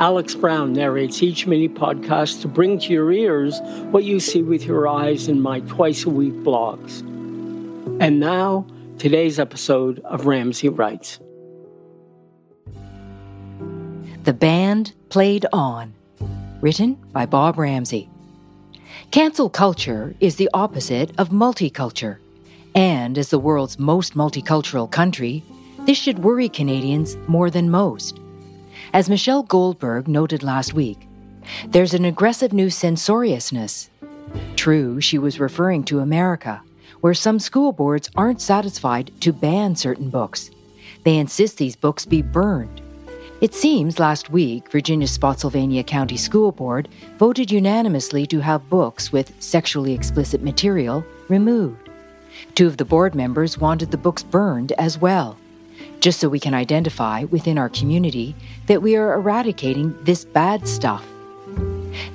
Alex Brown narrates each mini podcast to bring to your ears what you see with your eyes in my twice a week blogs. And now, today's episode of Ramsay Writes. The Banned Played On, written by Bob Ramsay. Cancel culture is the opposite of multiculture. And as the world's most multicultural country, this should worry Canadians more than most. As Michelle Goldberg noted last week, there's an aggressive new censoriousness. True, she was referring to America, where some school boards aren't satisfied to ban certain books. They insist these books be burned. It seems last week, Virginia's Spotsylvania County School Board voted unanimously to have books with sexually explicit material removed. Two of the board members wanted the books burned as well just so we can identify within our community that we are eradicating this bad stuff.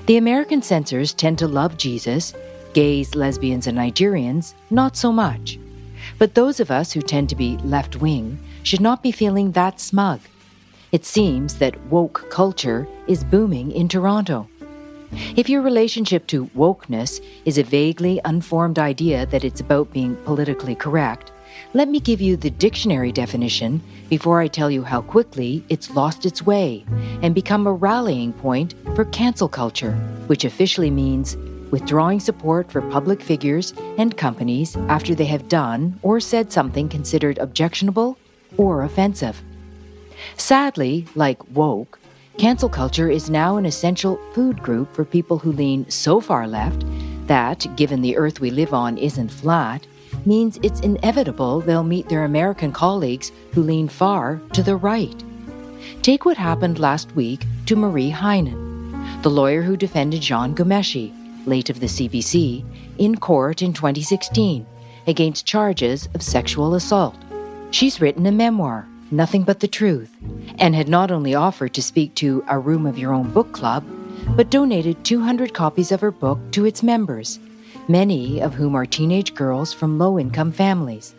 The American censors tend to love Jesus, gays, lesbians, and Nigerians, not so much. But those of us who tend to be left wing should not be feeling that smug. It seems that woke culture is booming in Toronto. If your relationship to wokeness is a vaguely unformed idea that it's about being politically correct, let me give you the dictionary definition before I tell you how quickly it's lost its way and become a rallying point for cancel culture, which officially means withdrawing support for public figures and companies after they have done or said something considered objectionable or offensive. Sadly, like woke, cancel culture is now an essential food group for people who lean so far left that, given the earth we live on isn't flat, means it's inevitable they'll meet their American colleagues who lean far to the right. Take what happened last week to Marie Henein, the lawyer who defended Jian Ghomeshi, late of the CBC, in court in 2016 against charges of sexual assault. She's written a memoir, Nothing But the Truth, and had not only offered to speak to a Room of Your Own book club, but donated 200 copies of her book to its members many of whom are teenage girls from low income families.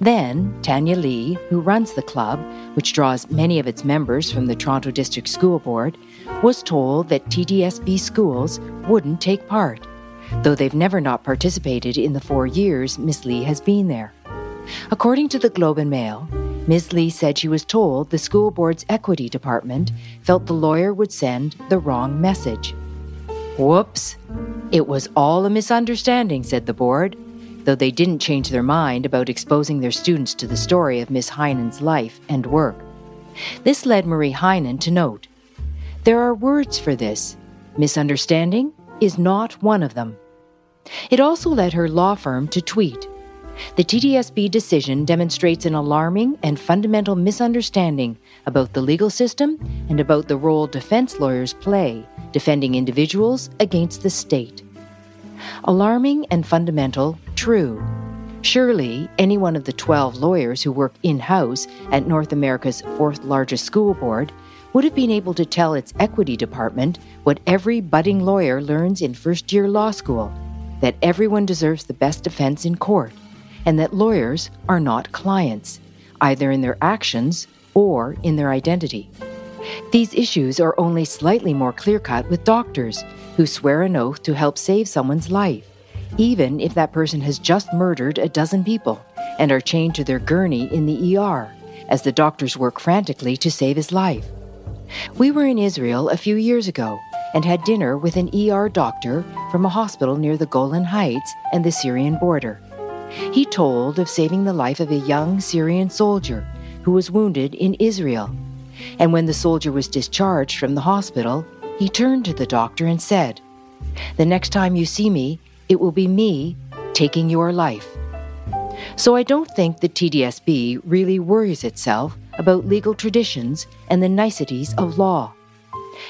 Then, Tanya Lee, who runs the club, which draws many of its members from the Toronto District School Board, was told that TDSB schools wouldn't take part, though they've never not participated in the four years Miss Lee has been there. According to the Globe and Mail, Ms. Lee said she was told the school board's equity department felt the lawyer would send the wrong message. Whoops. It was all a misunderstanding, said the board, though they didn't change their mind about exposing their students to the story of Miss Henein's life and work. This led Marie Henein to note there are words for this. Misunderstanding is not one of them. It also led her law firm to tweet the TDSB decision demonstrates an alarming and fundamental misunderstanding about the legal system and about the role defense lawyers play defending individuals against the state. Alarming and fundamental, true. Surely, any one of the 12 lawyers who work in house at North America's fourth largest school board would have been able to tell its equity department what every budding lawyer learns in first year law school that everyone deserves the best defense in court, and that lawyers are not clients, either in their actions or in their identity. These issues are only slightly more clear cut with doctors who swear an oath to help save someone's life, even if that person has just murdered a dozen people and are chained to their gurney in the ER as the doctors work frantically to save his life. We were in Israel a few years ago and had dinner with an ER doctor from a hospital near the Golan Heights and the Syrian border. He told of saving the life of a young Syrian soldier who was wounded in Israel and when the soldier was discharged from the hospital, he turned to the doctor and said, The next time you see me, it will be me taking your life. So I don't think the TDSB really worries itself about legal traditions and the niceties of law.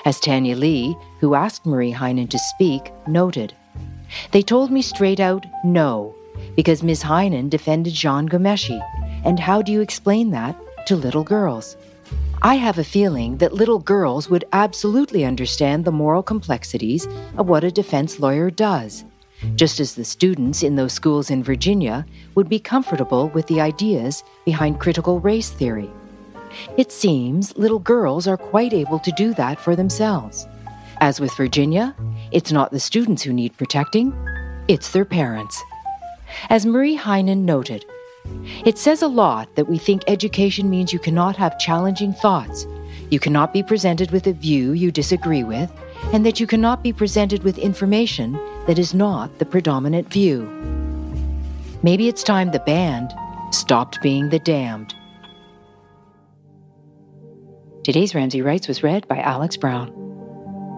As Tanya Lee, who asked Marie Henein to speak, noted, they told me straight out no, because Ms. Henein defended Jian Ghomeshi, and how do you explain that to little girls? I have a feeling that little girls would absolutely understand the moral complexities of what a defense lawyer does, just as the students in those schools in Virginia would be comfortable with the ideas behind critical race theory. It seems little girls are quite able to do that for themselves. As with Virginia, it's not the students who need protecting, it's their parents. As Marie Henein noted, it says a lot that we think education means you cannot have challenging thoughts, you cannot be presented with a view you disagree with, and that you cannot be presented with information that is not the predominant view. Maybe it's time the band stopped being the damned. Today's Ramsay Writes was read by Alex Brown.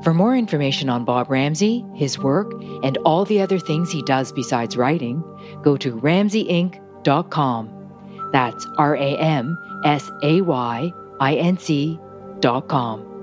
For more information on Bob Ramsay, his work, and all the other things he does besides writing, go to ramsayinc.com. That's R A M S A Y I N C.com.